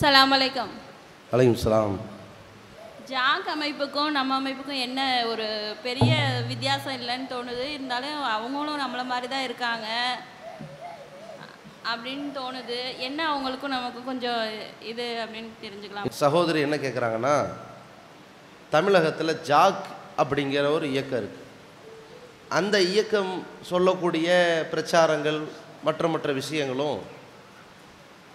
அஸ்ஸலாமு அலைக்கும் அலைக்கும் சலாம் ஜாக் அமைப்புக்கும் நம்ம அமைப்புக்கும் என்ன ஒரு பெரிய வித்தியாசம் இல்லைன்னு தோணுது இருந்தாலும் அவங்களும் நம்மள மாதிரி தான் இருக்காங்க அப்படின்னு தோணுது என்ன அவங்களுக்கும் நமக்கும் கொஞ்சம் இது அப்படின்னு தெரிஞ்சுக்கலாம் சகோதரி என்ன கேட்குறாங்கன்னா தமிழகத்தில் ஜாக் அப்படிங்கிற ஒரு இயக்கம் இருக்குது அந்த இயக்கம் சொல்லக்கூடிய பிரச்சாரங்கள் மற்ற மற்ற விஷயங்களும்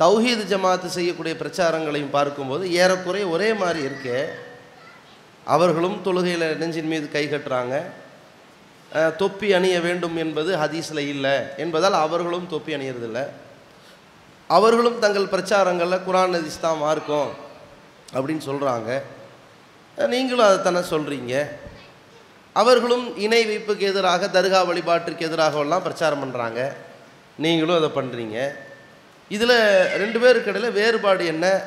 தௌஹீது ஜமாத்து செய்யக்கூடிய பிரச்சாரங்களையும் பார்க்கும்போது ஏறக்குறைய ஒரே மாதிரி இருக்கே. அவர்களும் தொழுகையில் நெஞ்சின் மீது கை கட்டுறாங்க. தொப்பி அணிய வேண்டும் என்பது ஹதீஸில் இல்லை. என்பதால் அவர்களும் தொப்பி அணியறதில்லை. அவர்களும் தங்கள் பிரச்சாரங்களில் குரான் ஹதீஸ் தான் மார்க்கும் அப்படின்னு சொல்கிறாங்க நீங்களும் அதை தானே சொல்கிறீங்க அவர்களும் இணை வைப்புக்கு எதிராக தர்கா வழிபாட்டிற்கு எதிராகவெல்லாம் பிரச்சாரம் பண்ணுறாங்க நீங்களும் அதை பண்ணுறீங்க இதில் ரெண்டு பேருக்கு இடையில் வேறுபாடு என்ன?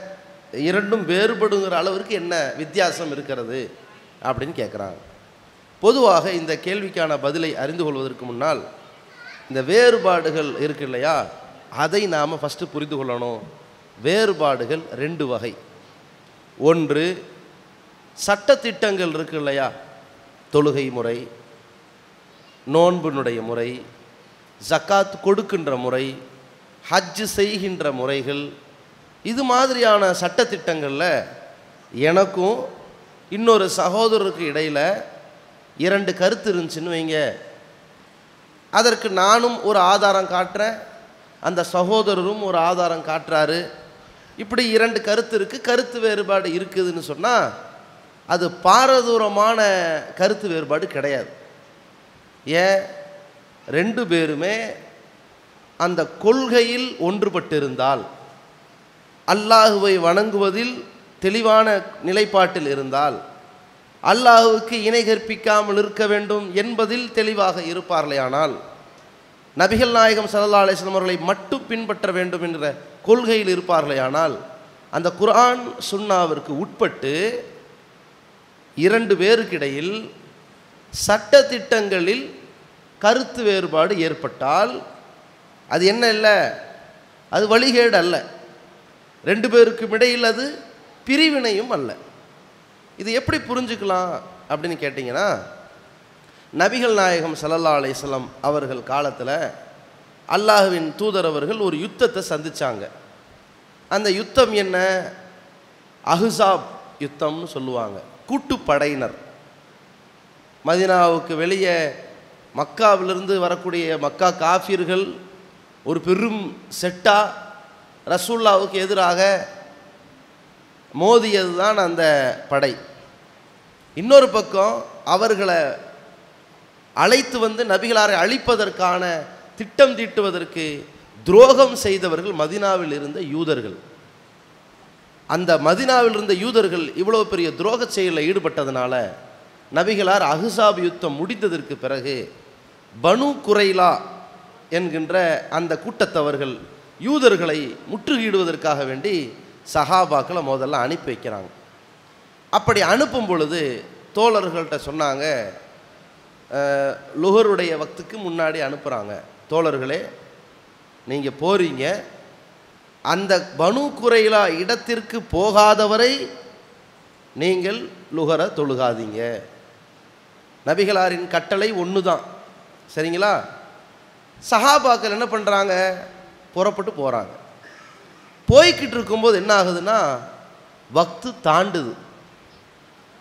இரண்டும் வேறுபடுங்கிற அளவிற்கு என்ன வித்தியாசம் இருக்கிறது அப்படின்னு கேட்குறாங்க பொதுவாக இந்த கேள்விக்கான பதிலை அறிந்து கொள்வதற்கு முன்னால் இந்த வேறுபாடுகள் இருக்கு இல்லையா? அதை நாம் ஃபஸ்ட்டு புரிந்து கொள்ளணும். வேறுபாடுகள் ரெண்டு வகை. ஒன்று சட்டத்திட்டங்கள் இருக்கு இல்லையா? தொழுகை முறை நோன்பினுடைய முறை ஜக்காத் கொடுக்கின்ற முறை ஹஜ்ஜு செய்கின்ற முறைகள் இது மாதிரியான சட்டத்திட்டங்களில் எனக்கும் இன்னொரு சகோதரருக்கு இடையில் இரண்டு கருத்து இருந்துச்சுன்னு வைங்க. அதற்கு நானும் ஒரு ஆதாரம் காட்டுறேன் அந்த சகோதரரும் ஒரு ஆதாரம் காட்டுறாரு. இப்படி இரண்டு கருத்து இருக்குது கருத்து வேறுபாடு இருக்குதுன்னு சொன்னால் அது பாரதூரமான கருத்து வேறுபாடு கிடையாது. ஏன்? ரெண்டு பேருமே அந்த கொள்கையில் ஒன்றுபட்டிருந்தால் அல்லாஹுவை வணங்குவதில் தெளிவான நிலைப்பாட்டில் இருந்தால் அல்லாஹுவுக்கு இணை கற்பிக்காமல் இருக்க வேண்டும் என்பதில் தெளிவாக இருப்பார்களேயானால் நபிகள் நாயகம் சல்லா அலிஸ்லாம் அவர்களை மட்டும் பின்பற்ற வேண்டும் என்ற கொள்கையில் இருப்பார்களேயானால் அந்த குரான் சுன்னாவிற்கு உட்பட்டு இரண்டு பேருக்கிடையில் சட்டத்திட்டங்களில் கருத்து வேறுபாடு ஏற்பட்டால் அது என்ன இல்லை? அது வழிகேடு அல்ல. ரெண்டு பேருக்கும் இடையில் அது பிரிவினையும் அல்ல. இது எப்படி புரிஞ்சுக்கலாம் அப்படின்னு கேட்டிங்கன்னா நபிகள் நாயகம் சல்லல்லா அலைஹி அவர்கள் காலத்தில் அல்லாஹுவின் தூதர் அவர்கள் ஒரு யுத்தத்தை சந்தித்தாங்க அந்த யுத்தம் என்ன? அஹுசாப் யுத்தம்னு சொல்லுவாங்க. கூட்டுப்படையினர். மதினாவுக்கு வெளியே மக்காவிலிருந்து வரக்கூடிய மக்கா காஃபிர்கள் ஒரு பெரும் செட்டா ரசூல்லாவுக்கு எதிராக மோதியது தான் அந்த படை. இன்னொரு பக்கம் அவர்களை அழைத்து வந்து நபிகளாரை அழிப்பதற்கான திட்டம் தீட்டுவதற்கு துரோகம் செய்தவர்கள் மதினாவில் இருந்த யூதர்கள். அந்த மதினாவில் இருந்த யூதர்கள் இவ்வளோ பெரிய துரோக செயலில் ஈடுபட்டதுனால நபிகளார் அஹுசாப் யுத்தம் முடிந்ததற்கு பிறகு பனு குரைலா என்கின்ற அந்த கூட்டத்தவர்கள் யூதர்களை முற்றுகையிடுவதற்காக வேண்டி சஹாபாக்களை முதல்ல அனுப்பி வைக்கிறாங்க. அப்படி அனுப்பும் பொழுது தோழர்கள்ட்ட சொன்னாங்க லுகருடைய வக்துக்கு முன்னாடி அனுப்புகிறாங்க தோழர்களே நீங்கள் போறீங்க. அந்த பனு குறையிலா இடத்திற்கு போகாதவரை நீங்கள் லுகரை தொழுகாதீங்க. நபிகளாரின் கட்டளை ஒன்று தான் சரிங்களா? சஹாபாக்கள் என்ன பண்ணுறாங்க புறப்பட்டு போகிறாங்க போய்கிட்டு இருக்கும்போது என்ன ஆகுதுன்னா வக்து தாண்டுது.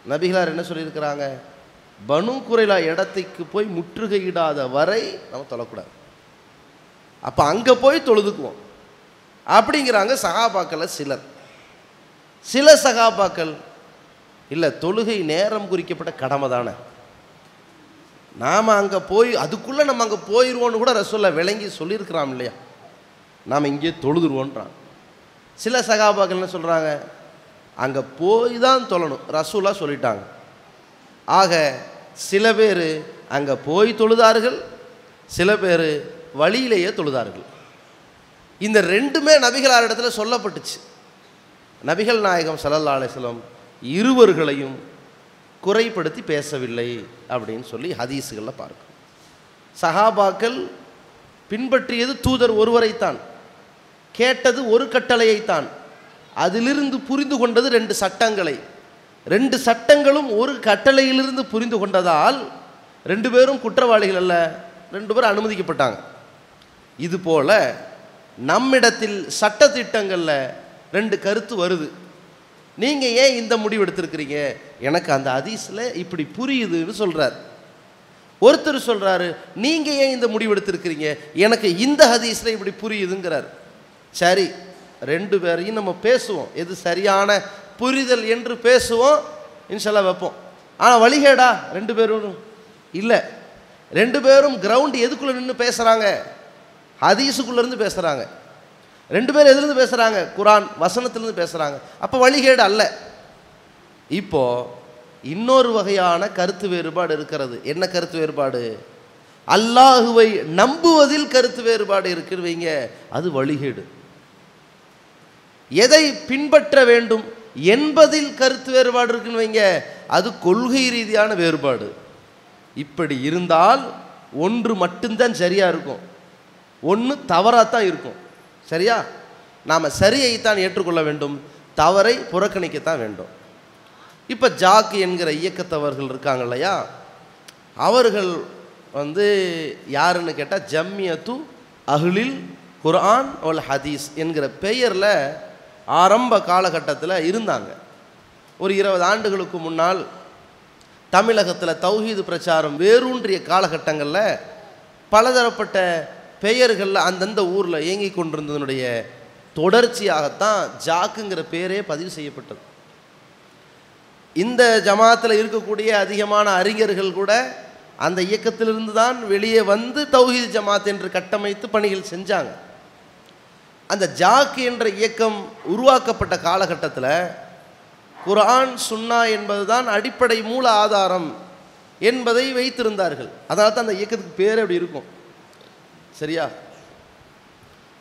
நபிகளார் என்ன சொல்லியிருக்கிறாங்க? பனு குறைலா இடத்துக்கு போய் முற்றுகையிடாத வரை நம்ம தொழக்கூடாது. அப்போ அங்கே போய் தொழுதுக்குவோம். அப்படிங்கிறாங்க சகாபாக்களில் சிலர். சில சகாபாக்கள் இல்லை தொழுகை நேரம் குறிக்கப்பட்ட கடமை தானே. நாம் அங்கே போய் அதுக்குள்ளே நம்ம அங்கே போயிடுவோன்னு கூட ரசூல்லா விளங்கி சொல்லியிருக்கிறான் இல்லையா? நாம் இங்கே தொழுதுருவோன்றான். சில சகாபாக்கள் என்ன சொல்கிறாங்க அங்கே போய் தான் தொழணும் ரசூலா சொல்லிட்டாங்க. ஆக சில பேர் அங்கே போய் தொழுதார்கள் சில பேர் வழியிலேயே தொழுதார்கள். இந்த ரெண்டுமே நபிகளாரிடத்துல சொல்லப்பட்டுச்சு. நபிகள் நாயகம் ஸல்லல்லாஹு இருவர்களையும் குறைப்படுத்தி பேசவில்லை அப்படின்னு சொல்லி ஹதீஸுகளில் பார்க்கும் சஹாபாக்கள் பின்பற்றியது தூதர் ஒருவரைத்தான். கேட்டது ஒரு கட்டளையைத்தான். அதிலிருந்து புரிந்து கொண்டது ரெண்டு சட்டங்களை. ரெண்டு சட்டங்களும் ஒரு கட்டளையிலிருந்து புரிந்து கொண்டதால் ரெண்டு பேரும் குற்றவாளிகள் அல்ல. ரெண்டு பேரும் அனுமதிக்கப்பட்டாங்க. இது போல நம்மிடத்தில் சட்டத்திட்டங்களில் ரெண்டு கருத்து வருது. நீங்கள் ஏன் இந்த முடிவு எடுத்திருக்கிறீங்க? எனக்கு அந்த ஹதீஸில் இப்படி புரியுதுன்னு சொல்கிறார் ஒருத்தர் சொல்கிறாரு நீங்கள் ஏன் இந்த முடிவு எடுத்திருக்கிறீங்க? எனக்கு இந்த ஹதீஸில் இப்படி புரியுதுங்கிறார். சரி ரெண்டு பேரையும் நம்ம பேசுவோம். எது சரியான புரிதல் என்று பேசுவோம் இன்ஷல்லா வைப்போம். ஆனால் வழிகேடா ரெண்டு பேரும்? இல்லை. ரெண்டு பேரும் கிரவுண்டு எதுக்குள்ளே நின்று பேசுகிறாங்க ஹதீஸுக்குள்ளேருந்து பேசுகிறாங்க ரெண்டு பேரும் எதுலேருந்து பேசுகிறாங்க குரான் வசனத்திலேருந்து பேசுகிறாங்க அப்போ வழிகேடு அல்ல. இப்போ இன்னொரு வகையான கருத்து வேறுபாடு இருக்கிறது. என்ன கருத்து வேறுபாடு? அல்லாஹுவை நம்புவதில் கருத்து வேறுபாடு இருக்குன்னு வைங்க அது வழிகேடு. எதை பின்பற்ற வேண்டும்? என்பதில் கருத்து வேறுபாடு இருக்குன்னு வைங்க அது கொள்கை ரீதியான வேறுபாடு. இப்படி இருந்தால் ஒன்று மட்டும்தான் சரியாக இருக்கும். ஒன்று தவறாக தான் இருக்கும். சரியா? நாம் சரியைத்தான் ஏற்றுக்கொள்ள வேண்டும். தவறை புறக்கணிக்கத்தான் வேண்டும். இப்போ ஜாக் என்கிற இயக்கத்தவர்கள் இருக்காங்க இல்லையா? அவர்கள் வந்து யாருன்னு கேட்டால் ஜம்மியத்து அஹ்லில் குர்ஆன் ஒல் ஹதீஸ் என்கிற பெயரில் ஆரம்ப காலகட்டத்தில் இருந்தாங்க. ஒரு இருபது ஆண்டுகளுக்கு முன்னால் தமிழகத்தில் தௌஹீது பிரச்சாரம் வேரூன்றிய காலகட்டங்களில் பலதரப்பட்ட பெயர்களில் அந்தந்த ஊரில் இயங்கி கொண்டிருந்ததனுடைய தொடர்ச்சியாகத்தான் ஜாக்குங்கிற பேரே பதிவு செய்யப்பட்டது. இந்த ஜமாத்தில் இருக்கக்கூடிய அதிகமான அறிஞர்கள் கூட அந்த இயக்கத்திலிருந்து தான் வெளியே வந்து தௌஹீத் ஜமாத் என்று கட்டமைத்து பணிகள் செஞ்சாங்க. அந்த ஜாக் என்ற இயக்கம் உருவாக்கப்பட்ட காலகட்டத்தில் குரான் சுன்னா என்பதுதான் அடிப்படை மூல ஆதாரம் என்பதை வைத்திருந்தார்கள். அதனால் தான் அந்த இயக்கத்துக்கு பேர் அப்படி இருக்கும். சரியா?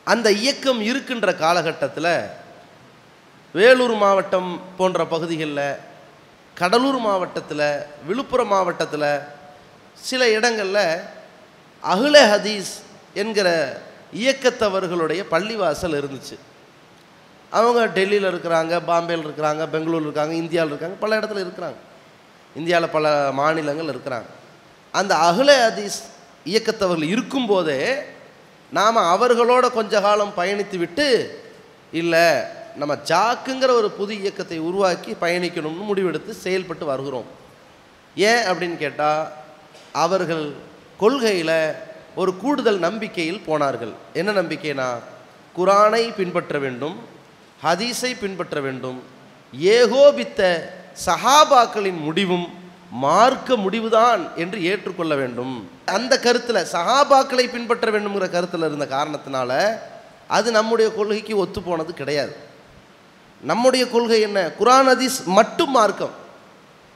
அந்த இயக்கம் இருக்கின்ற காலகட்டத்தில் வேலூர் மாவட்டம் போன்ற பகுதிகளில் கடலூர் மாவட்டத்தில் விழுப்புரம் மாவட்டத்தில் சில இடங்களில் அகில ஹதீஸ் என்கிற இயக்கத்தவர்களுடைய பள்ளிவாசல் இருந்துச்சு. அவங்க டெல்லியில் இருக்கிறாங்க பாம்பேயில் இருக்கிறாங்க பெங்களூர் இருக்காங்க இந்தியாவில் இருக்காங்க பல இடத்துல இருக்கிறாங்க. இந்தியாவில் பல மாநிலங்கள் இருக்கிறாங்க. அந்த அகில ஹதீஸ் இயக்கத்தவர்கள் இருக்கும்போதே நாம் அவர்களோட கொஞ்ச காலம் பயணித்து விட்டு இல்லை நம்ம ஜாக்குங்கிற ஒரு புது இயக்கத்தை உருவாக்கி பயணிக்கணும்னு முடிவெடுத்து செயல்பட்டு வருகிறோம். ஏன் அப்படின்னு கேட்டால் அவர்கள் கொள்கையில் ஒரு கூடுதல் நம்பிக்கையில் போனார்கள். என்ன நம்பிக்கைனா குரானை பின்பற்ற வேண்டும் ஹதீஸை பின்பற்ற வேண்டும் ஏகோபித்த சஹாபாக்களின் முடிவும் மார்க்க முடிவுதான் என்று ஏற்றுக்கொள்ள வேண்டும். அந்த கருத்தில் சஹாபாக்களை பின்பற்ற வேண்டும்ங்கிற கருத்தில் இருந்த காரணத்தினால அது நம்முடைய கொள்கைக்கு ஒத்து போனது கிடையாது. நம்முடைய கொள்கை என்ன? குரான் அதிஸ் மட்டும் மார்க்கம்.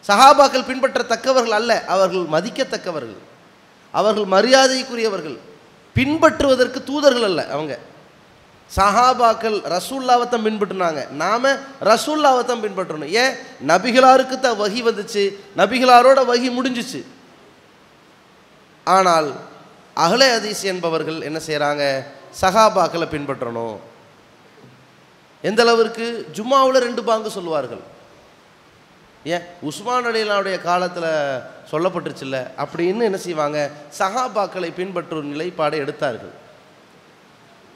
சஹாபாக்கள் பின்பற்றத்தக்கவர்கள் அல்ல அவர்கள் மதிக்கத்தக்கவர்கள். அவர்கள் மரியாதைக்குரியவர்கள். பின்பற்றுவதற்கு தூதர்கள் அல்ல அவங்க. சஹாபாக்கள் ரசூல்லாவைத்தான் பின்பற்றினாங்க. நாம ரசூல்லாவைத்தான் பின்பற்றணும். ஏன்? நபிகளாருக்கு தான் வகி வந்துச்சு. நபிகளாரோட வகி முடிஞ்சிச்சு. ஆனால் அகல அதிசி என்பவர்கள் என்ன செய்கிறாங்க சஹாபாக்களை பின்பற்றணும். எந்த அளவிற்கு? ஜும்மாவில் ரெண்டு பாங்கு சொல்லுவார்கள். ஏன்? உஸ்மான் அலிலாவுடைய காலத்தில் சொல்லப்பட்டுருச்சுல்ல அப்படின்னு என்ன செய்வாங்க? சஹாபாக்களை பின்பற்றும் நிலைப்பாடை எடுத்தார்கள்.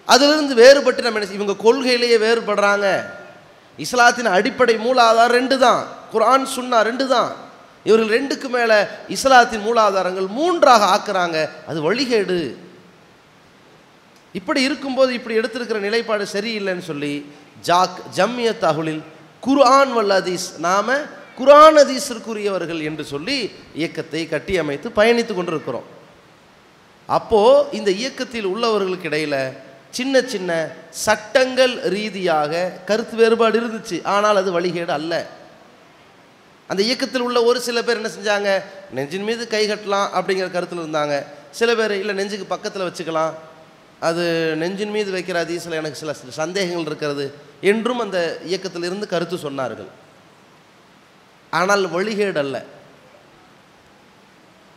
அதிலிருந்து வேறுபட்டு நம்ம என்ன இவங்க கொள்கையிலேயே வேறுபடுறாங்க. இஸ்லாத்தின் அடிப்படை மூலாதாரம் ரெண்டு தான். குரான் சுன்னா ரெண்டு தான். இவர்கள் ரெண்டுக்கு மேலே இஸ்லாத்தின் மூலாதாரங்கள் மூன்றாக ஆக்குறாங்க. அது வழிகேடு. இப்படி இருக்கும்போது இப்படி எடுத்திருக்கிற நிலைப்பாடு சரியில்லைன்னு சொல்லி ஜாக் ஜம்மியத் அகுலில் குர்ஆன் வல் அதீஸ் நாம குரான் அதீஸிற்குரியவர்கள் என்று சொல்லி இயக்கத்தை கட்டியமைத்து பயணித்து கொண்டிருக்கிறோம். அப்போது இந்த இயக்கத்தில் உள்ளவர்களுக்கு இடையில் சின்ன சின்ன சட்டங்கள் ரீதியாக கருத்து வேறுபாடு இருந்துச்சு. ஆனால் அது வழிகேடு அல்ல. அந்த இயக்கத்தில் உள்ள ஒரு சில பேர் என்ன செஞ்சாங்க? நெஞ்சின் மீது கை கட்டலாம் அப்படிங்கிற கருத்தில் இருந்தாங்க. சில பேர் இல்லை நெஞ்சுக்கு பக்கத்தில் வச்சுக்கலாம். அது நெஞ்சின் மீது வைக்கிற அதிசல எனக்கு சில சில சந்தேகங்கள் இருக்கிறது என்றும் அந்த இயக்கத்தில் இருந்து கருத்து சொன்னார்கள். ஆனால் வழிகேடு அல்ல.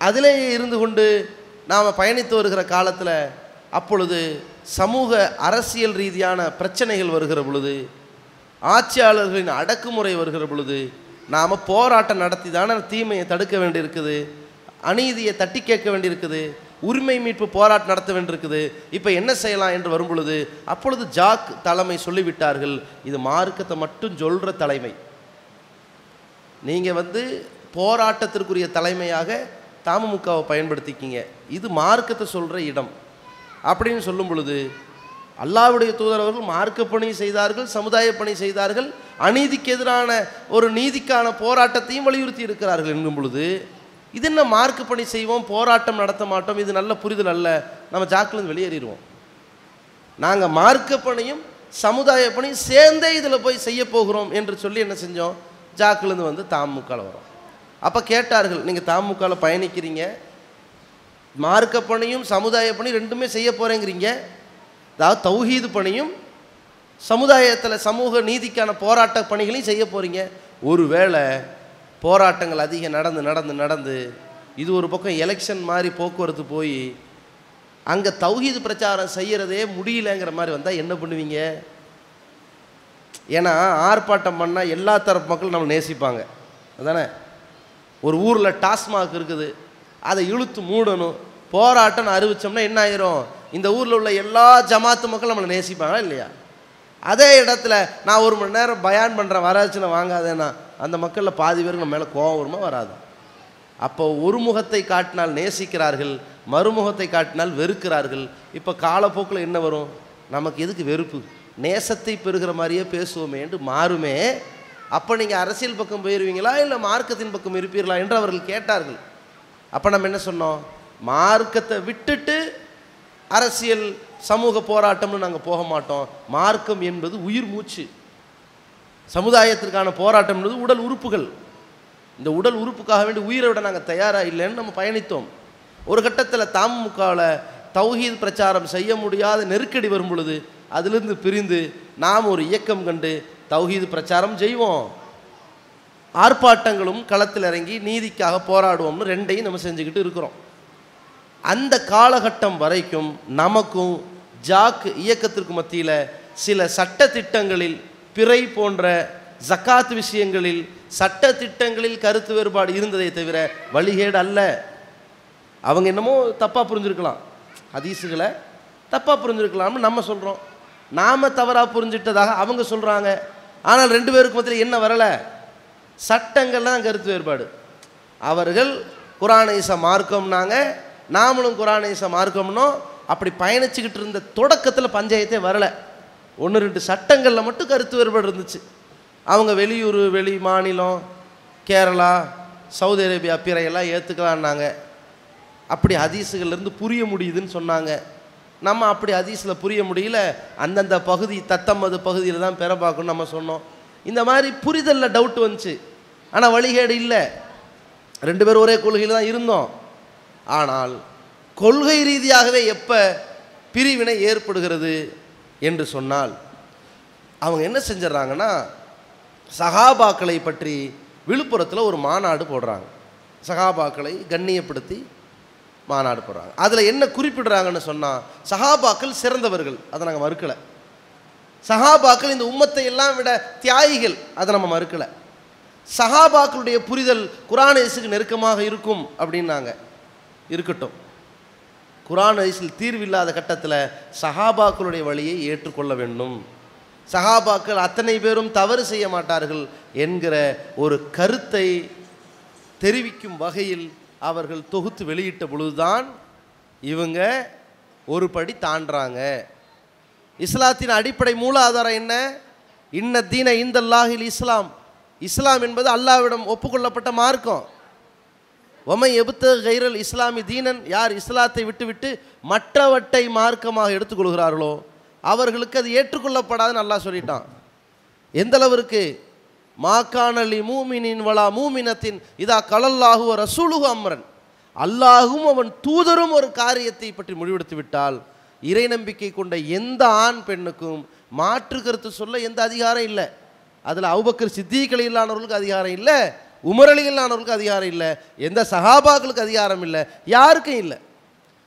அதிலேயே இருந்து கொண்டு நாம் பயணித்து வருகிற காலத்தில் அப்பொழுது சமூக அரசியல் ரீதியான பிரச்சனைகள் வருகிற பொழுது ஆட்சியாளர்களின் அடக்குமுறை வருகிற பொழுது நாம் போராட்டம் நடத்தி தானே தீமையை தடுக்க வேண்டியிருக்குது அநீதியை தட்டி கேட்க வேண்டியிருக்குது உரிமை மீட்பு போராட்டம் நடத்த வேண்டியிருக்குது இப்போ என்ன செய்யலாம் என்று வரும் பொழுது அப்பொழுது ஜாக் தலைமை சொல்லிவிட்டார்கள் இது மார்க்கத்தை மட்டும் சொல்கிற தலைமை. நீங்கள் வந்து போராட்டத்திற்குரிய தலைமையாக தாமமுகவை பயன்படுத்திக்கிங்க. இது மார்க்கத்தை சொல்கிற இடம். அப்படின்னு சொல்லும் பொழுது அல்லாவுடைய தூதர் அவர்கள் மார்க்க பணி செய்தார்கள் சமுதாய பணி செய்தார்கள் அநீதிக்கு எதிரான ஒரு நீதிக்கான போராட்டத்தையும் வலியுறுத்தி இருக்கிறார்கள் என்கும் பொழுது இது என்ன மார்க்க பணி செய்வோம் போராட்டம் நடத்த மாட்டோம் இது நல்ல புரிதல் அல்ல நம்ம ஜாக்கிலிருந்து வெளியேறிடுவோம். நாங்கள் மார்க்க பணியும் சமுதாய பணியும் சேர்ந்தே இதில் போய் செய்ய போகிறோம் என்று சொல்லி என்ன செஞ்சோம்? ஜாக்கிலேருந்து வந்து தாமுக்கால் வரோம். அப்போ கேட்டார்கள் நீங்கள் தாமுக்கால் பயணிக்கிறீங்க மார்க்க பணியும் சமுதாய பணி ரெண்டுமே செய்ய போகிறேங்கிறீங்க அதாவது தௌஹீது பணியும் சமுதாயத்தில் சமூக நீதிக்கான போராட்ட பணிகளையும் செய்ய போகிறீங்க ஒருவேளை போராட்டங்கள் அதிகம் நடந்து நடந்து நடந்து இது ஒரு பக்கம் எலெக்ஷன் மாதிரி போக்குவரத்து போய் அங்கே தௌஹீது பிரச்சாரம் செய்கிறதே முடியலங்கிற மாதிரி வந்தால் என்ன பண்ணுவீங்க? ஏன்னா ஆர்ப்பாட்டம் பண்ணால் எல்லா தரப்பு மக்களும் நம்ம நேசிப்பாங்க. அதானே? ஒரு ஊரில் டாஸ்மாக் இருக்குது. அதை இழுத்து மூடணும். போராட்டம்னு அறிவித்தோம்னா என்ன ஆயிரும்? இந்த ஊரில் உள்ள எல்லா ஜமாத்து மக்களும் நம்மளை நேசிப்பாங்களா இல்லையா? அதே இடத்துல நான் ஒரு மணி நேரம் பயான் பண்ணுறேன் வராச்சுன்னு வாங்காதேன்னா அந்த மக்களில் பாதி பேருக்கு நம்ம மேலே கோவம் வருமா வராது? அப்போ ஒரு முகத்தை காட்டினால் நேசிக்கிறார்கள் மறுமுகத்தை காட்டினால் வெறுக்கிறார்கள். இப்போ காலப்போக்கில் என்ன வரும்? நமக்கு எதுக்கு வெறுப்பு? நேசத்தை பெறுகிற மாதிரியே பேசுவோமே என்று மாறுமே. அப்போ நீங்கள் அரசியல் பக்கம் போயிடுவீங்களா இல்லை மார்க்கத்தின் பக்கம் இருப்பீர்களா? என்று அவர்கள் கேட்டார்கள். அப்போ நம்ம என்ன சொன்னோம்? மார்க்கத்தை விட்டுட்டு அரசியல் சமூக போராட்டம்னு நாங்கள் போக மாட்டோம். மார்க்கம் என்பது உயிர் மூச்சு. சமுதாயத்திற்கான போராட்டம் என்பது உடல் உறுப்புகள். இந்த உடல் உறுப்புக்காக வேண்டி உயிரை விட நாங்கள் தயாராக இல்லைன்னு நம்ம பயணித்தோம். ஒரு கட்டத்தில் தமுகவில் தௌஹீத் பிரச்சாரம் செய்ய முடியாத நெருக்கடி வரும் பொழுது அதிலிருந்து பிரிந்து நாம் ஒரு இயக்கம் கண்டு தௌஹீத் பிரச்சாரம் செய்வோம். ஆர்ப்பாட்டங்களும் களத்தில் இறங்கி நீதிக்காக போராடுவோம்னு ரெண்டையும் நம்ம செஞ்சுக்கிட்டு இருக்கிறோம். அந்த காலகட்டம் வரைக்கும் நமக்கும் ஜாக் இயக்கத்திற்கு மத்தியில் சில சட்ட திட்டங்களில் பிறை போன்ற ஜக்காத் விஷயங்களில் சட்ட திட்டங்களில் கருத்து வேறுபாடு இருந்ததை தவிர வழிகேடு அல்ல. அவங்க என்னமோ தப்பாக புரிஞ்சிருக்கலாம். ஹதீஸுகளை தப்பாக புரிஞ்சிருக்கலாம்னு நம்ம சொல்கிறோம் நாம் தவறாக புரிஞ்சிட்டதாக அவங்க சொல்கிறாங்க ஆனால் ரெண்டு பேருக்கு மத்தியில் என்ன வரலை? சட்டங்கள்லாம் கருத்து வேறுபாடு. அவர்கள் குரானேச மார்க்கம்னாங்க நாமளும் குரானேச மார்க்கம்னோ அப்படி பயணிச்சுக்கிட்டு இருந்த தொடக்கத்தில் பஞ்சாயத்தே வரலை. ஒன்று ரெண்டு சட்டங்களில் மட்டும் கருத்து வேறுபாடு இருந்துச்சு. அவங்க வெளியூர் வெளி மாநிலம் கேரளா சவுதி அரேபியா பிறையெல்லாம் ஏற்றுக்கலான்னாங்க அப்படி ஹதீஸுகள்லேருந்து புரிய முடியுதுன்னு சொன்னாங்க. நம்ம அப்படி ஹதீஸில் புரிய முடியல. அந்தந்த பகுதி தத்தம்மது பகுதியில் தான் பெற பார்க்கணும் நம்ம சொன்னோம். இந்த மாதிரி புரிதலில் டவுட் வந்துச்சு. ஆனால் வழிகேடு இல்லை. ரெண்டு பேரும் ஒரே கொள்கையில் தான் இருந்தோம். ஆனால் கொள்கை ரீதியாகவே எப்போ பிரிவினை ஏற்படுகிறது என்று சொன்னால் அவங்க என்ன செஞ்சிடறாங்கன்னா சகாபாக்களை பற்றி விழுப்புரத்தில் ஒரு மாநாடு போடுறாங்க. சகாபாக்களை கண்ணியப்படுத்தி மாநாடு போடுறாங்க. அதில் என்ன குறிப்பிடுறாங்கன்னு சொன்னால் சகாபாக்கள் சிறந்தவர்கள். அதை நாங்கள் மறுக்கலை. சகாபாக்கள் இந்த உம்மத்தை எல்லாம் விட தியாகிகள். அதை நம்ம மறுக்கலை. சகாபாக்களுடைய புரிதல் குரானேசுக்கு நெருக்கமாக இருக்கும் அப்படின்னாங்க. இருக்கட்டும். குரான் ஹதீஸில் தீர்வில்லாத கட்டத்தில் சஹாபாக்களுடைய வழியை ஏற்றுக்கொள்ள வேண்டும். சஹாபாக்கள் அத்தனை பேரும் தவறு செய்ய மாட்டார்கள் என்கிற ஒரு கருத்தை தெரிவிக்கும் வகையில் அவர்கள் தொகுத்து வெளியிட்ட பொழுதுதான் இவங்க ஒரு படி தாண்டுறாங்க இஸ்லாத்தின் அடிப்படை மூலாதாரம் என்ன? இன்ன தீன இந்தல்லாஹில் இஸ்லாம். இஸ்லாம் என்பது அல்லாவிடம் ஒப்புக்கொள்ளப்பட்ட மார்க்கம். ஒமை எபுத்த கைரல் இஸ்லாமி தீனன் யார் இஸ்லாத்தை விட்டுவிட்டு மற்றவற்றை மார்க்கமாக எடுத்துக்கொள்கிறார்களோ அவர்களுக்கு அது ஏற்றுக்கொள்ளப்படாதுன்னு நல்லா சொல்லிட்டான். எந்த அளவிற்கு மாக்கானலி மூமினின் வளா மூமினத்தின் இதா கலல்லாகுவ ரசூலுகு அம்ரன். அல்லாஹும் அவன் தூதரும் ஒரு காரியத்தை பற்றி முடிவெடுத்து விட்டால் இறை நம்பிக்கை கொண்ட எந்த ஆண் பெண்ணுக்கும் மாற்று கருத்து சொல்ல எந்த அதிகாரம் இல்லை. அதில் அவுபக்கர் சித்திகளையில்லானவர்களுக்கு அதிகாரம் இல்லை. உமரலிகளானவர்களுக்கு அதிகாரம் இல்லை. எந்த சகாபாக்களுக்கு அதிகாரம் இல்லை. யாருக்கும் இல்லை.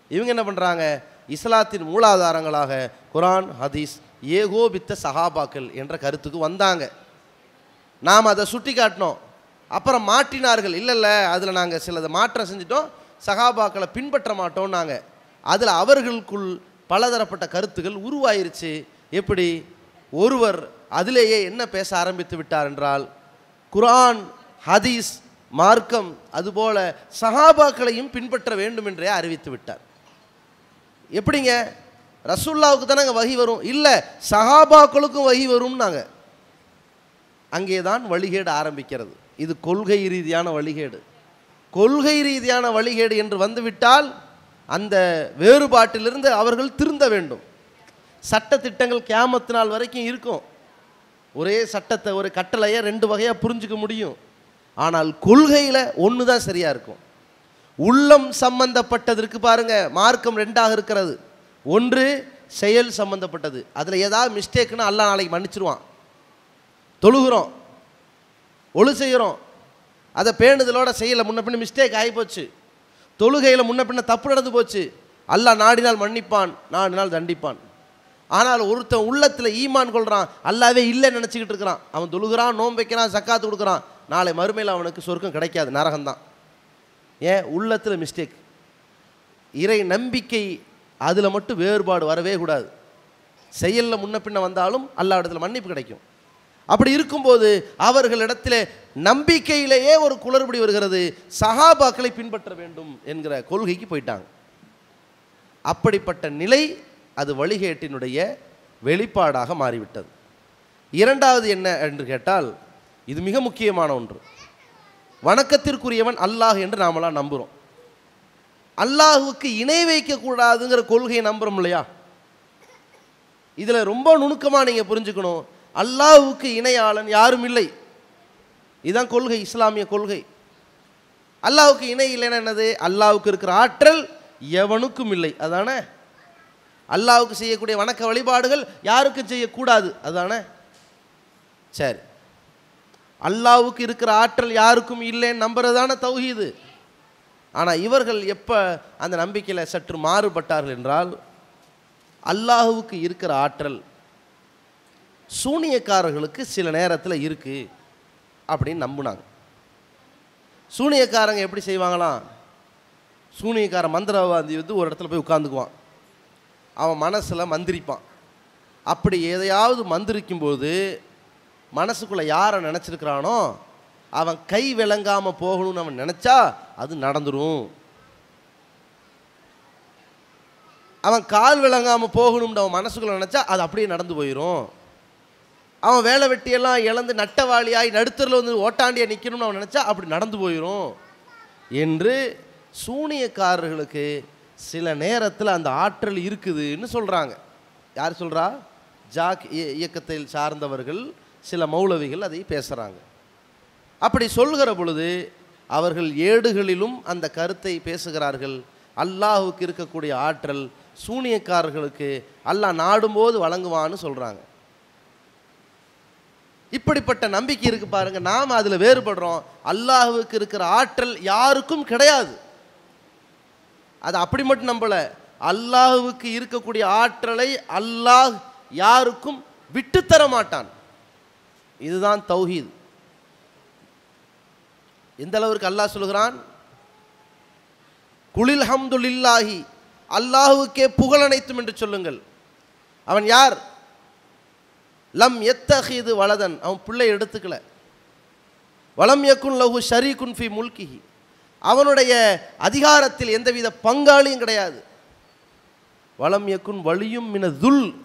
இவங்க என்ன பண்ணுறாங்க இஸ்லாத்தின் மூலாதாரங்களாக குரான் ஹதீஸ் ஏகோபித்த சஹாபாக்கள் என்ற கருத்துக்கு வந்தாங்க. நாம் அதை சுட்டி காட்டினோம். அப்புறம் மாற்றினார்கள். இல்லைல்ல அதில் நாங்கள் சிலதை மாற்றம் செஞ்சிட்டோம். சகாபாக்களை பின்பற்ற மாட்டோம் நாங்கள் அதில் அவர்களுக்குள் பலதரப்பட்ட கருத்துகள் உருவாயிருச்சு. எப்படி? ஒருவர் அதிலேயே என்ன பேச ஆரம்பித்து விட்டார் என்றால் குரான் ஹதீஸ் மார்க்கம் அதுபோல சஹாபாக்களையும் பின்பற்ற வேண்டும் என்றே அறிவித்து விட்டார். எப்படிங்க? ரசுல்லாவுக்கு தானே வகி வரும். இல்லை சஹாபாக்களுக்கும் வகி வரும்னாங்க. அங்கே தான் வழிகேடு ஆரம்பிக்கிறது. இது கொள்கை ரீதியான வழிகேடு. கொள்கை ரீதியான வழிகேடு என்று வந்துவிட்டால் அந்த வேறுபாட்டிலிருந்து அவர்கள் திருந்த வேண்டும். சட்ட திட்டங்கள் கேமத்து நாள் வரைக்கும் இருக்கும். ஒரே சட்டத்தை ஒரு கட்டளையை ரெண்டு வகையாக புரிஞ்சுக்க முடியும். ஆனால் கொள்கையில் ஒன்று தான் சரியாக இருக்கும். உள்ளம் சம்பந்தப்பட்டதற்கு பாருங்க மார்க்கம் ரெண்டாக இருக்கிறது. ஒன்று செயல் சம்பந்தப்பட்டது. அதில் ஏதாவது மிஸ்டேக்குன்னா அல்லாஹ் நாளைக்கு மன்னிச்சிருவான். தொழுகிறோம். ஒழு செய்கிறோம். அதை பேணுதலோட செய்யலை முன்ன பின்ன மிஸ்டேக் ஆகிப்போச்சு தொழுகையில் முன்ன பின்ன தப்பு நடந்து போச்சு. அல்லாஹ் நாடினால் மன்னிப்பான் நாடினால் தண்டிப்பான். ஆனால் ஒருத்தன் உள்ளத்தில் ஈமான் கொள்கிறான் அல்லாவே இல்லைன்னு நினச்சிக்கிட்டு இருக்கிறான். அவன் தொழுகிறான் நோன்பு வைக்கிறான் சக்காத்து கொடுக்குறான். நாளை மறுமையில் அவனுக்கு சொர்க்கம் கிடைக்காது நரகம்தான். ஏன்? உள்ளத்தில் மிஸ்டேக் இறை நம்பிக்கை அதில் மட்டும் வேறுபாடு வரவே கூடாது. செயலில் முன்ன பின்ன வந்தாலும் அல்லா இடத்துல மன்னிப்பு கிடைக்கும். அப்படி இருக்கும்போது அவர்களிடத்தில் நம்பிக்கையிலேயே ஒரு குளறுபடி வருகிறது. சஹாபாக்களை பின்பற்ற வேண்டும் என்கிற கொள்கைக்கு போயிட்டாங்க. அப்படிப்பட்ட நிலை அது வழிகேட்டினுடைய வெளிப்பாடாக மாறிவிட்டது. இரண்டாவது என்ன என்று கேட்டால் இது மிக முக்கியமான ஒன்று. வணக்கத்திற்குரியவன் அல்லாஹ் என்று நாமெல்லாம் நம்புகிறோம் அல்லாஹுவுக்கு இணை வைக்கக்கூடாதுங்கிற கொள்கையை நம்புகிறோம் இல்லையா? இதில் ரொம்ப நுணுக்கமாக நீங்கள் புரிஞ்சுக்கணும். அல்லாஹுவுக்கு இணையாளன் யாரும் இல்லை. இதுதான் கொள்கை இஸ்லாமிய கொள்கை. அல்லாஹுக்கு இணை இல்லைன்னா என்னது? அல்லாஹுக்கு இருக்கிற ஆற்றல் எவனுக்கும் இல்லை. அதானே? அல்லாஹுக்கு செய்யக்கூடிய வணக்க வழிபாடுகள் யாருக்கும் செய்யக்கூடாது. அதானே? சரி. அல்லாவுக்கு இருக்கிற ஆற்றல் யாருக்கும் இல்லைன்னு நம்புறதான தௌஹீது. ஆனால் இவர்கள் எப்போ அந்த நம்பிக்கையில் சற்று மாறுபட்டார்கள் என்றால் அல்லாஹுவுக்கு இருக்கிற ஆற்றல் சூனியக்காரர்களுக்கு சில நேரத்தில் இருக்குது அப்படின்னு நம்புனாங்க. சூனியக்காரங்க எப்படி செய்வாங்களாம்? சூனியக்கார மந்திரவாதி வந்து ஒரு இடத்துல போய் உட்காந்துக்குவான் அவன் மனசில் மந்திரிப்பான். அப்படி எதையாவது மந்திரிக்கும்போது மனசுக்குள்ளே யாரை நினச்சிருக்கிறானோ அவன் கை விளங்காமல் போகணும்னு அவன் நினச்சா அது நடந்துடும் அவன் கால் விளங்காமல் போகணும்னு அவன் மனசுக்குள்ளே நினச்சா அது அப்படியே நடந்து போயிடும் அவன் வேலை வெட்டியெல்லாம் இழந்து நட்டவாளியாய் நடுத்தரில் வந்து ஓட்டாண்டியாக நிற்கணும்னு அவன் நினச்சா அப்படி நடந்து போயிடும் என்று சூனியக்காரர்களுக்கு சில நேரத்தில் அந்த ஆற்றல் இருக்குதுன்னு சொல்கிறாங்க யார் சொல்கிறா ஜாக் இய- இயக்கத்தில் சார்ந்தவர்கள் சில மௌலவிகள் அதை பேசுகிறாங்க அப்படி சொல்கிற பொழுது அவர்கள் ஏடுகளிலும் அந்த கருத்தை பேசுகிறார்கள். அல்லாஹுக்கு இருக்கக்கூடிய ஆற்றல் சூனியக்காரர்களுக்கு அல்லாஹ் நாடும்போது வழங்குவான்னு சொல்கிறாங்க இப்படிப்பட்ட நம்பிக்கை இருக்கு பாருங்க. நாம் அதில் வேறுபடுறோம். அல்லாஹுவுக்கு இருக்கிற ஆற்றல் யாருக்கும் கிடையாது. அது அப்படி மட்டும் நம்பலை. அல்லாஹுவுக்கு இருக்கக்கூடிய ஆற்றலை அல்லாஹ் யாருக்கும் விட்டுத்தர மாட்டான். இதுதான் தௌஹீத். எந்த அளவிற்கு அல்லாஹ் சொல்கிறான் குளில் ஹம்துலில்லாஹி அல்லாஹுக்கே புகழ் அனைத்தும் என்று சொல்லுங்கள். அவன் யார்? லம் எத்தஹீது வலதன். அவன் பிள்ளை எடுத்துக்கல. வலம் யக்குன் லஹு ஷரீகுன் ஃபி முல்கிஹி. அவனுடைய அதிகாரத்தில் எந்தவித பங்காளியும் கிடையாது. வலம் யக்குன் வலியும் மின துல்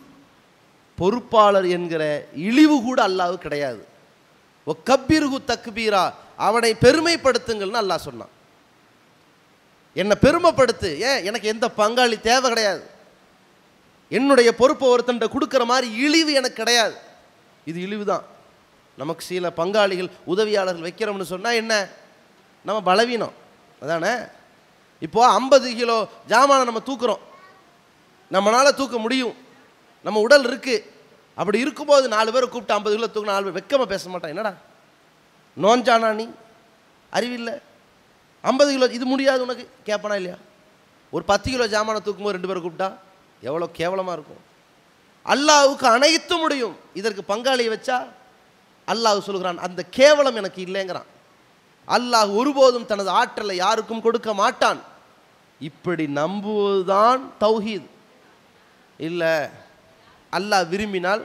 பொறுப்பாளர் என்கிற இழிவு கூட அல்லாஹ் கிடையாது. ஓ கப்பீருகு தக்பீரா அவனை பெருமைப்படுத்துங்கள்னு அல்லாஹ் சொன்னான். என்னை பெருமைப்படுத்து ஏன்? எனக்கு எந்த பங்காளி தேவை கிடையாது. என்னுடைய பொறுப்பை ஒருத்தன்ட்ட கொடுக்குற மாதிரி இழிவு எனக்கு கிடையாது. இது இழிவு தான் நமக்கு சில பங்காளிகள் உதவியாளர்கள் வைக்கிறோம்னு சொன்னால் என்ன? நம்ம பலவீனம். அதானே? இப்போது ஐம்பது கிலோ ஜாமானை நம்ம தூக்குறோம். நம்மளால் தூக்க முடியும். நம்ம உடல் இருக்குது அப்படி இருக்கும்போது நாலு பேரை கூப்பிட்டு ஐம்பது கிலோ தூக்க நாலு பேர் வெக்கமாக பேச மாட்டான். என்னடா? நோஞ்சானா நீ? அறிவில்லை. ஐம்பது கிலோ இது முடியாது உனக்கு? கேட்பானா இல்லையா? ஒரு பத்து கிலோ ஜாமானை தூக்கும்போது ரெண்டு பேரை கூப்பிட்டா எவ்வளோ கேவலமாக இருக்கும். அல்லாவுக்கு அனைத்தும் முடியும். இதற்கு பங்காளியை வச்சா அல்லாஹ் சொல்கிறான் அந்த கேவலம் எனக்கு இல்லைங்கிறான். அல்லாஹ் ஒருபோதும் தனது ஆற்றலை யாருக்கும் கொடுக்க மாட்டான். இப்படி நம்புவதுதான் தௌஹீத். இல்லை அல்லாஹ் விரும்பினால்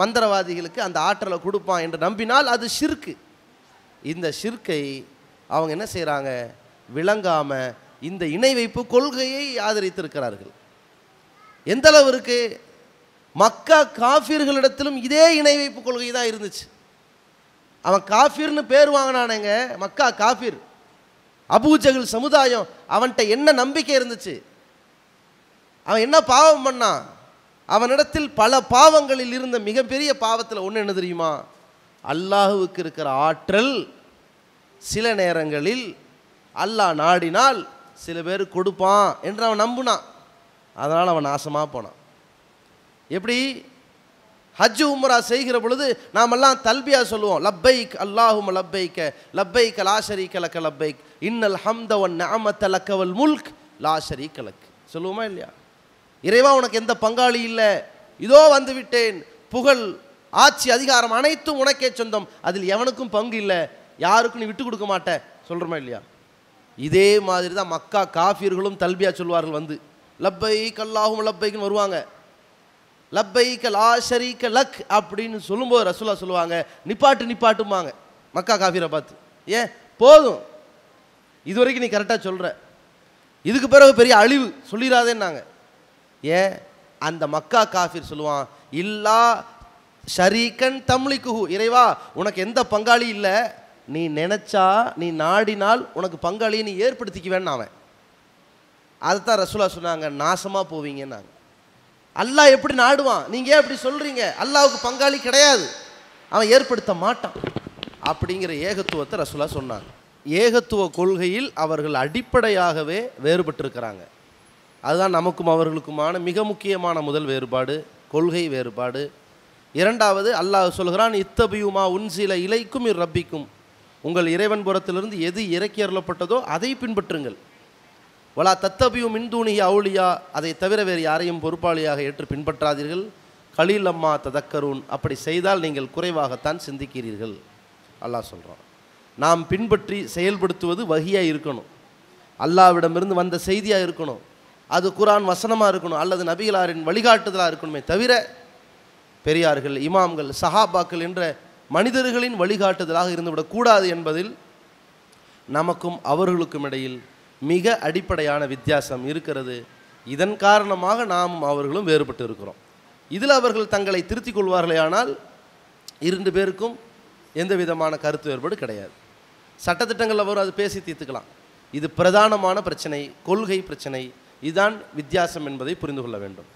மந்திரவாதிகளுக்கு அந்த ஆற்றலை கொடுப்பான் என்று நம்பினால் அது ஷிர்க்கு. இந்த ஷிர்க்கை அவங்க என்ன செய்கிறாங்க விளங்காமல் இந்த இணை வைப்பு கொள்கையை ஆதரித்திருக்கிறார்கள். எந்த இருக்குது மக்கா காஃபிர்களிடத்திலும் இதே இணை வைப்பு கொள்கை தான் இருந்துச்சு. அவன் காஃபிர்னு பேர் வாங்கினானேங்க மக்கா காஃபிர். அபூஜகல் சமுதாயம் அவன்கிட்ட என்ன நம்பிக்கை இருந்துச்சு? அவன் என்ன பாவம் பண்ணான்? அவனிடத்தில் பல பாவங்களில் இருந்த மிகப்பெரிய பாவத்தில் ஒன்று என்ன தெரியுமா? அல்லாஹுவுக்கு இருக்கிற ஆற்றல் சில நேரங்களில் அல்லாஹ் நாடினால் சில பேர் கொடுப்பான் என்று அவன் நம்புனான். அதனால் அவன் நாசமாக போனான். எப்படி? ஹஜ் உம்ரா செய்கிற பொழுது நாமெல்லாம் தல்பியா சொல்லுவோம் லப்பைக் அல்லாஹும் லப்பைக்க லப்பைக் லாஷரி கலக்க லப்பைக் இன்னல் ஹம்தவன் நாமத்த லக்கவல் முல்க் லாஷரி கலக் சொல்லுவோமா இல்லையா? இறைவா உனக்கு எந்த பங்காளி இல்லை? இதோ வந்து விட்டேன். புகழ் ஆட்சி அதிகாரம் அனைத்தும் உனக்கே சொந்தம். அதில் எவனுக்கும் பங்கு இல்லை. யாருக்கும் நீ விட்டு கொடுக்க மாட்ட. சொல்கிறோமா இல்லையா? இதே மாதிரி தான் மக்கா காஃபியர்களும் தல்பியா சொல்வார்கள் வந்து. லப்பை கல்லாகும் லப்பைக்குன்னு வருவாங்க. லப்பை லா ஷரீக்க லக் அப்படின்னு சொல்லும்போது ரசூலா சொல்லுவாங்க. நிப்பாட்டு நிப்பாட்டுமாங்க மக்கா காஃபிரை பார்த்து. ஏன்? போதும். இது வரைக்கும் நீ கரெக்டாக சொல்கிற இதுக்கு பிறகு பெரிய அழிவு. சொல்லிடாதேன்னாங்க ஏன்? அந்த மக்கா காஃபிர் சொல்லுவான் இல்லா ஷரீக்கன் தம்லிக்குஹு இறைவா உனக்கு எந்த பங்காளி இல்லை? நீ நினைச்சா நீ நாடினால் உனக்கு பங்காளியை நீ ஏற்படுத்திக்குவேன்னு அவன். அதைத்தான் ரசூலா சொன்னாங்க நாசமாக போவீங்கன்னாங்க. அல்லாஹ் எப்படி நாடுவான்? நீங்கள் ஏன் இப்படி சொல்கிறீங்க அல்லாவுக்கு பங்காளி கிடையாது. அவன் ஏற்படுத்த மாட்டான். அப்படிங்கிற ஏகத்துவத்தை ரசூலா சொன்னாங்க. ஏகத்துவ கொள்கையில் அவர்கள் அடிப்படையாகவே வேறுபட்டிருக்கிறாங்க. அதுதான் நமக்கும் அவர்களுக்குமான மிக முக்கியமான முதல் வேறுபாடு கொள்கை வேறுபாடு. இரண்டாவது அல்லாஹ் சொல்கிறான் இத்தபியுமா உன் சில இலைக்கும் ரப்பிக்கும் உங்கள் இறைவன் புறத்திலிருந்து எது இறக்கி அருளப்பட்டதோ அதை பின்பற்றுங்கள். வலா தத்தபியு மின்தூணி அவுளியா அதை தவிர வேறு யாரையும் பொறுப்பாளியாக ஏற்று பின்பற்றாதீர்கள். கலீல் அம்மா ததக்கரூன். அப்படி செய்தால் நீங்கள் குறைவாகத்தான் சிந்திக்கிறீர்கள். அல்லாஹ் சொல்கிறான் நாம் பின்பற்றி செயல்படுத்துவது வகியாக இருக்கணும். அல்லாவிடமிருந்து வந்த செய்தியாக இருக்கணும். அது குரான் வசனமாக இருக்கணும் அல்லது நபிகளாரின் வழிகாட்டுதலாக இருக்கணுமே தவிர பெரியார்கள் இமாம்கள் சஹாபாக்கள் என்ற மனிதர்களின் வழிகாட்டுதலாக இருந்துவிடக்கூடாது என்பதில் நமக்கும் அவர்களுக்கும் இடையில் மிக அடிப்படையான வித்தியாசம் இருக்கிறது. இதன் காரணமாக நாமும் அவர்களும் வேறுபட்டு இருக்கிறோம். இதில் அவர்கள் தங்களை திருத்திக் கொள்வார்களே ஆனால் இரண்டு பேருக்கும் எந்த விதமான கருத்து வேறுபாடு கிடையாது. சட்டத்திட்டங்களில் வரும் அது பேசி தீர்த்துக்கலாம். இது பிரதானமான பிரச்சனை கொள்கை பிரச்சனை இதுதான் வித்தியாசம் என்பதை புரிந்து கொள்ள வேண்டும்.